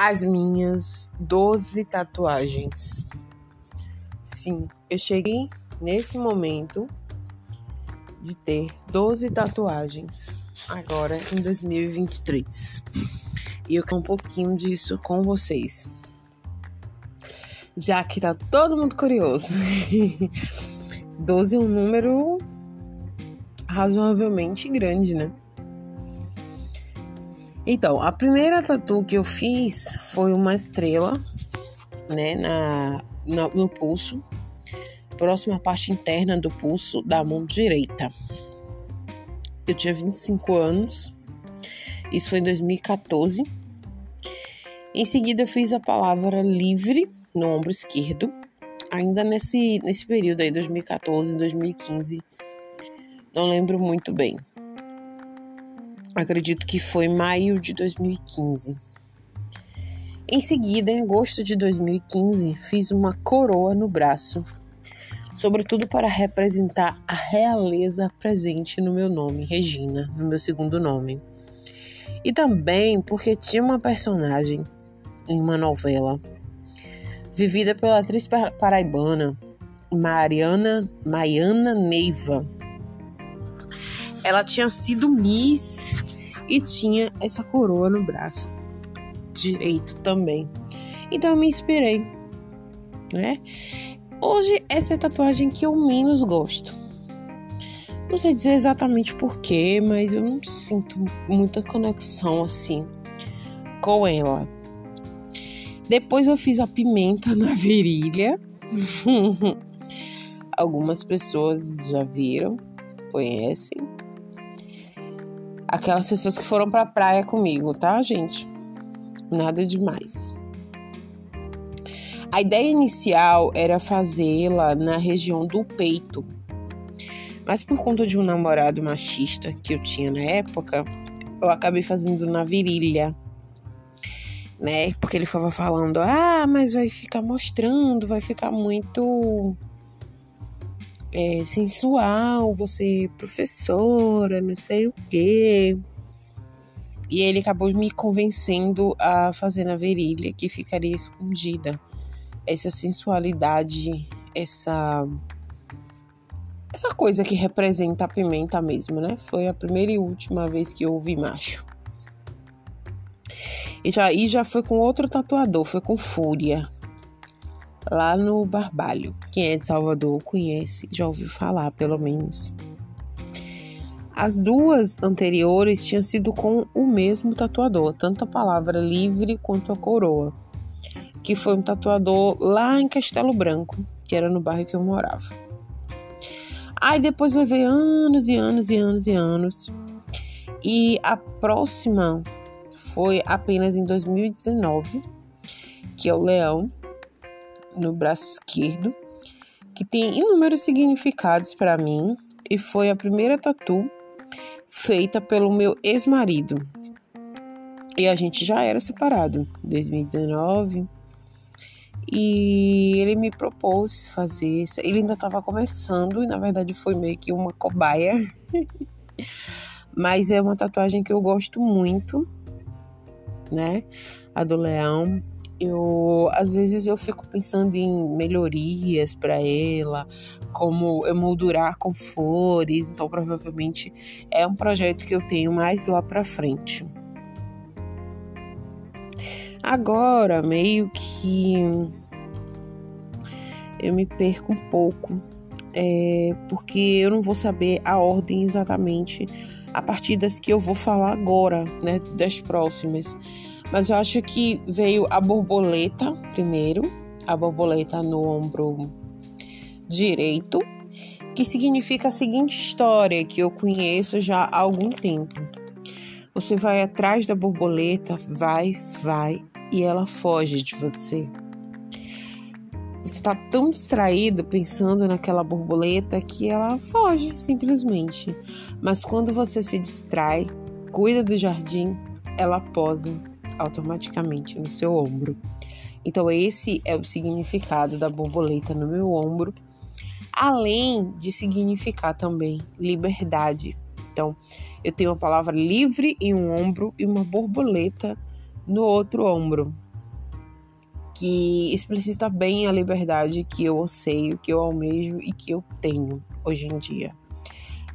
as minhas 12 tatuagens. Sim, eu cheguei nesse momento de ter 12 tatuagens agora em 2023. E eu quero um pouquinho disso com vocês. Já que tá todo mundo curioso. 12 é um número razoavelmente grande, né? Então, a primeira tatu que eu fiz foi uma estrela, né, na, na no pulso, próxima parte interna do pulso da mão direita. Eu tinha 25 anos, isso foi em 2014. Em seguida, eu fiz a palavra livre no ombro esquerdo, ainda nesse, nesse período aí, 2014, 2015. Não lembro muito bem. Acredito que foi maio de 2015. Em seguida, em agosto de 2015, fiz uma coroa no braço, sobretudo para representar a realeza presente no meu nome, Regina, no meu segundo nome. E também porque tinha uma personagem em uma novela vivida pela atriz paraibana Mariana Maiana Neiva. Ela tinha sido Miss e tinha essa coroa no braço direito também. Então eu me inspirei, né? Hoje essa é a tatuagem que eu menos gosto. Não sei dizer exatamente porquê, mas eu não sinto muita conexão assim com ela. Depois eu fiz a pimenta na virilha. Algumas pessoas já viram, conhecem. Aquelas pessoas que foram pra praia comigo, tá, gente? Nada demais. A ideia inicial era fazê-la na região do peito. Mas por conta de um namorado machista que eu tinha na época, eu acabei fazendo na virilha né? Porque ele ficava falando: ah, mas vai ficar mostrando, vai ficar muito é, sensual, você professora, não sei o quê. E ele acabou me convencendo a fazer na virilha que ficaria escondida. Essa sensualidade, essa essa coisa que representa a pimenta mesmo, né? Foi a primeira e última vez que eu ouvi macho. E já, e já foi com outro tatuador, foi com Fúria. Lá no Barbalho. Quem é de Salvador conhece, já ouviu falar, pelo menos. As duas anteriores tinham sido com o mesmo tatuador, tanto a palavra livre quanto a coroa, que foi um tatuador lá em Castelo Branco, que era no bairro que eu morava. Aí depois levei anos e anos e anos e anos. E a próxima foi apenas em 2019, que é o leão no braço esquerdo, que tem inúmeros significados para mim e foi a primeira tatu feita pelo meu ex-marido. E a gente já era separado em 2019. E ele me propôs fazer isso. Ele ainda estava começando e na verdade foi meio que uma cobaia. Mas é uma tatuagem que eu gosto muito né? A do leão. Eu às vezes eu fico pensando em melhorias para ela, como emoldurar com flores, então provavelmente é um projeto que eu tenho mais lá para frente. Agora, meio que eu me perco um pouco, é, porque eu não vou saber a ordem exatamente a partir das que eu vou falar agora, né, das próximas. Mas eu acho que veio a borboleta primeiro, a borboleta no ombro direito, que significa a seguinte história que eu conheço já há algum tempo. Você vai atrás da borboleta, vai, vai, e ela foge de você. Você está tão distraído pensando naquela borboleta que ela foge simplesmente. Mas quando você se distrai, cuida do jardim, ela posa automaticamente no seu ombro. Então, esse é o significado da borboleta no meu ombro, além de significar também liberdade. Então, eu tenho a palavra livre em um ombro e uma borboleta no outro ombro. que explicita bem a liberdade que eu anseio, que eu almejo e que eu tenho hoje em dia.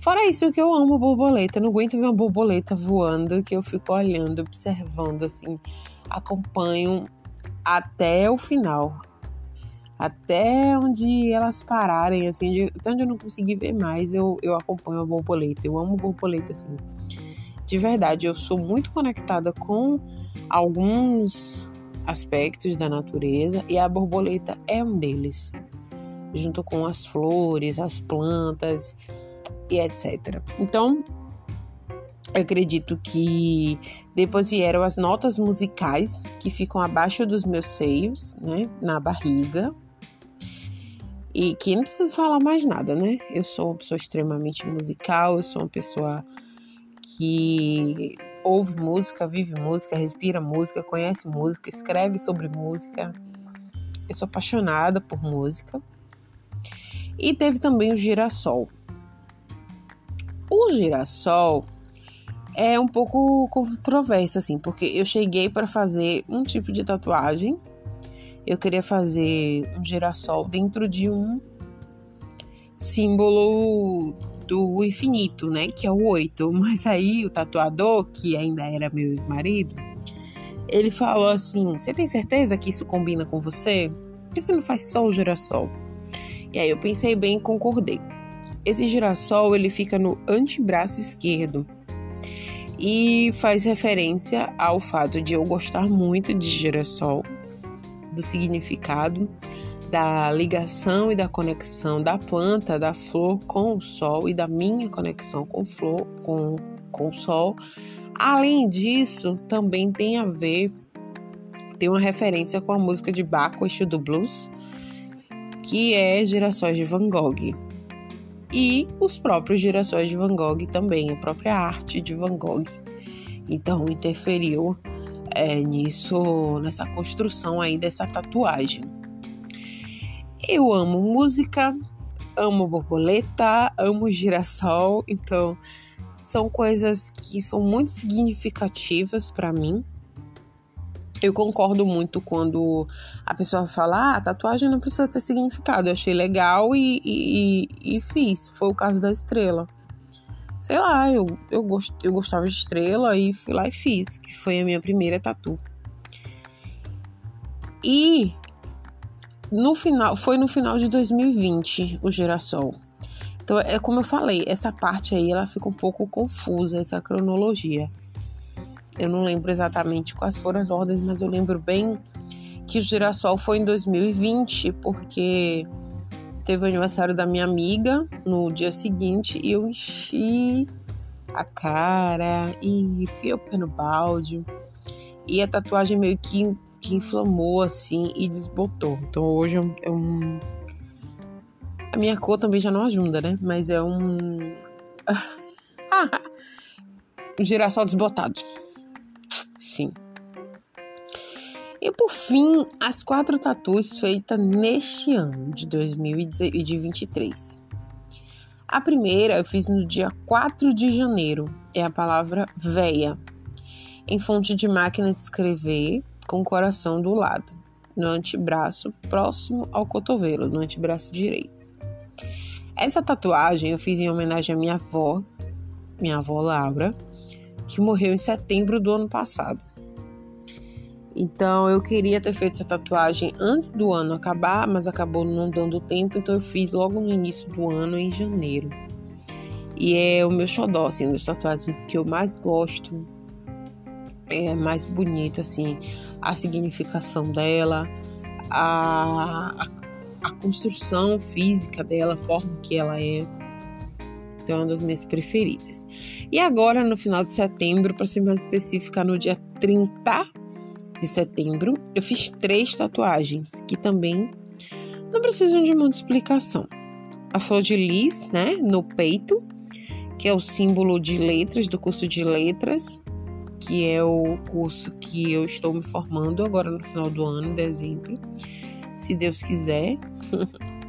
Fora isso, que eu amo borboleta, não aguento ver uma borboleta voando, que eu fico olhando, observando, assim, acompanho até o final. Até onde elas pararem, assim, de, até onde eu não consegui ver mais, eu, eu acompanho a borboleta. Eu amo borboleta, assim. De verdade, eu sou muito conectada com alguns aspectos da natureza e a borboleta é um deles, junto com as flores, as plantas e etc. Então, eu acredito que depois vieram as notas musicais que ficam abaixo dos meus seios, né, na barriga. E que não precisa falar mais nada, né? Eu sou uma pessoa extremamente musical, eu sou uma pessoa que ouve música, vive música, respira música, conhece música, escreve sobre música. Eu sou apaixonada por música. E teve também o girassol. O girassol é um pouco controverso, assim, porque eu cheguei para fazer um tipo de tatuagem. Eu queria fazer um girassol dentro de um símbolo do infinito, né? Que é o oito. Mas aí o tatuador, que ainda era meu ex-marido, ele falou assim: Você tem certeza que isso combina com você? Por que você não faz só o girassol? E aí eu pensei bem e concordei. Esse girassol ele fica no antebraço esquerdo e faz referência ao fato de eu gostar muito de girassol, do significado da ligação e da conexão da planta, da flor com o sol e da minha conexão com flor, com, com o sol. Além disso, também tem a ver, tem uma referência com a música de Bach, o eixo do blues, que é Girassóis de Van Gogh. E os próprios girassóis de Van Gogh também, a própria arte de Van Gogh. Então interferiu é, nisso, nessa construção aí dessa tatuagem. Eu amo música, amo borboleta, amo girassol, então são coisas que são muito significativas para mim. Eu concordo muito quando a pessoa fala: ah, a tatuagem não precisa ter significado. Eu achei legal e, e, e fiz. Foi o caso da estrela. Sei lá, eu, eu, gost, eu gostava de estrela e fui lá e fiz, que foi a minha primeira tatu. E no final, foi no final de 2020 o girassol. Então, é como eu falei, essa parte aí ela fica um pouco confusa, essa cronologia. Eu não lembro exatamente quais foram as ordens, mas eu lembro bem que o girassol foi em 2020, porque teve o aniversário da minha amiga no dia seguinte e eu enchi a cara e fui o pé no balde. E a tatuagem meio que que inflamou assim e desbotou. Então hoje é um, é um. A minha cor também já não ajuda, né? Mas é um. um girassol desbotado. Sim. E por fim, as quatro tatuas feitas neste ano de 2023. A primeira eu fiz no dia 4 de janeiro. É a palavra véia. Em fonte de máquina de escrever, com o coração do lado, no antebraço próximo ao cotovelo, no antebraço direito. Essa tatuagem eu fiz em homenagem à minha avó, minha avó Laura, que morreu em setembro do ano passado. Então eu queria ter feito essa tatuagem antes do ano acabar, mas acabou não dando tempo, então eu fiz logo no início do ano, em janeiro. E é o meu xodó, assim, das tatuagens que eu mais gosto, é mais bonita, assim, a significação dela, a, a, a construção física dela, a forma que ela é. Então, é uma das minhas preferidas. E agora, no final de setembro, para ser mais específica, no dia 30 de setembro, eu fiz três tatuagens que também não precisam de muita explicação. A flor de lis, né, no peito, que é o símbolo de letras do curso de letras, que é o curso que eu estou me formando agora no final do ano, em dezembro. Se Deus quiser.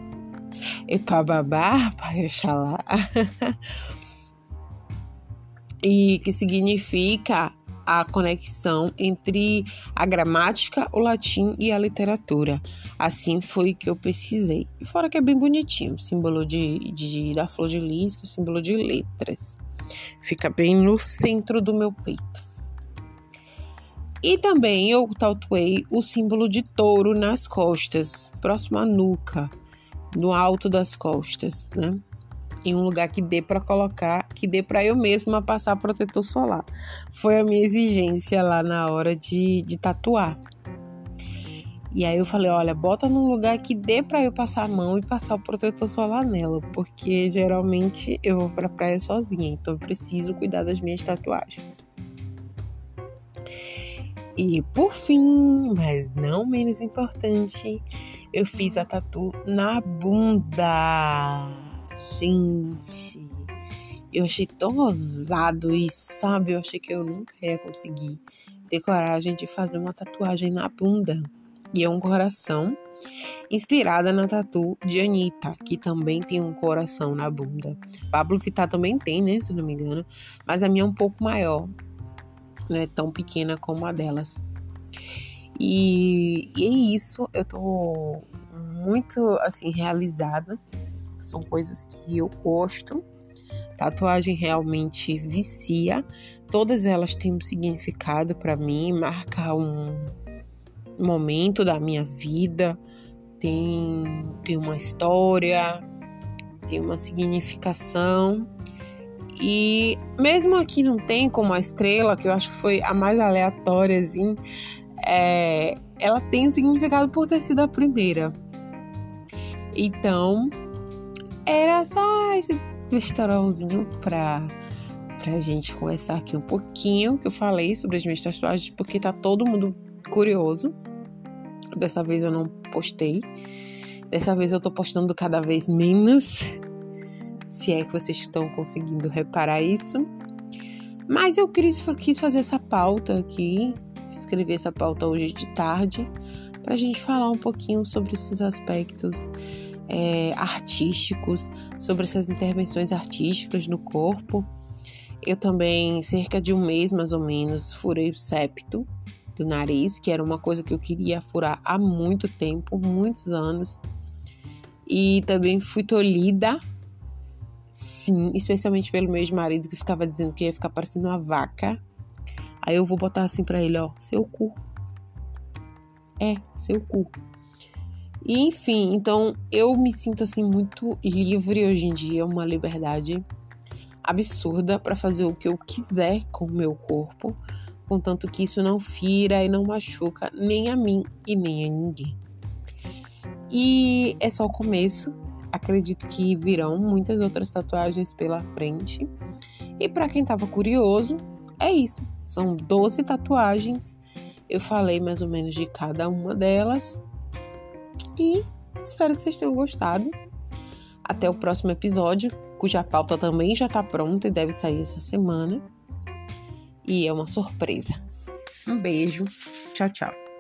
e babá, pai Oxalá. e que significa a conexão entre a gramática, o latim e a literatura. Assim foi que eu pesquisei. E fora que é bem bonitinho, símbolo de, de, da flor de lis, o símbolo de letras. Fica bem no centro do meu peito. E também eu tatuei o símbolo de touro nas costas, próximo à nuca, no alto das costas, né? Em um lugar que dê para colocar, que dê para eu mesma passar protetor solar. Foi a minha exigência lá na hora de, de tatuar. E aí eu falei, olha, bota num lugar que dê para eu passar a mão e passar o protetor solar nela, porque geralmente eu vou para praia sozinha, então eu preciso cuidar das minhas tatuagens. E por fim, mas não menos importante, eu fiz a tatu na bunda. Gente, eu achei tão ousado isso, sabe? Eu achei que eu nunca ia conseguir ter coragem de fazer uma tatuagem na bunda. E é um coração inspirada na tatu de Anitta, que também tem um coração na bunda. Pablo Vittar também tem, né? Se não me engano. Mas a minha é um pouco maior não é tão pequena como a delas. E, e é isso, eu tô muito assim realizada. São coisas que eu gosto. Tatuagem realmente vicia. Todas elas têm um significado para mim, marca um momento da minha vida, tem, tem uma história, tem uma significação. E mesmo aqui não tem como a estrela, que eu acho que foi a mais aleatória, assim, é, ela tem significado por ter sido a primeira. Então, era só esse vesterolzinho pra, pra gente conversar aqui um pouquinho, que eu falei sobre as minhas tatuagens, porque tá todo mundo curioso. Dessa vez eu não postei. Dessa vez eu tô postando cada vez menos se é que vocês estão conseguindo reparar isso. Mas eu quis, quis fazer essa pauta aqui, escrever essa pauta hoje de tarde, para a gente falar um pouquinho sobre esses aspectos é, artísticos, sobre essas intervenções artísticas no corpo. Eu também, cerca de um mês mais ou menos, furei o septo do nariz, que era uma coisa que eu queria furar há muito tempo, muitos anos. E também fui tolhida Sim, especialmente pelo meu ex-marido que ficava dizendo que ia ficar parecendo uma vaca. Aí eu vou botar assim para ele, ó, seu cu. É, seu cu. E enfim, então eu me sinto assim muito livre hoje em dia, uma liberdade absurda para fazer o que eu quiser com o meu corpo, contanto que isso não fira e não machuca nem a mim e nem a ninguém. E é só o começo acredito que virão muitas outras tatuagens pela frente. E para quem estava curioso, é isso. São 12 tatuagens. Eu falei mais ou menos de cada uma delas. E espero que vocês tenham gostado. Até o próximo episódio, cuja pauta também já está pronta e deve sair essa semana. E é uma surpresa. Um beijo. Tchau, tchau.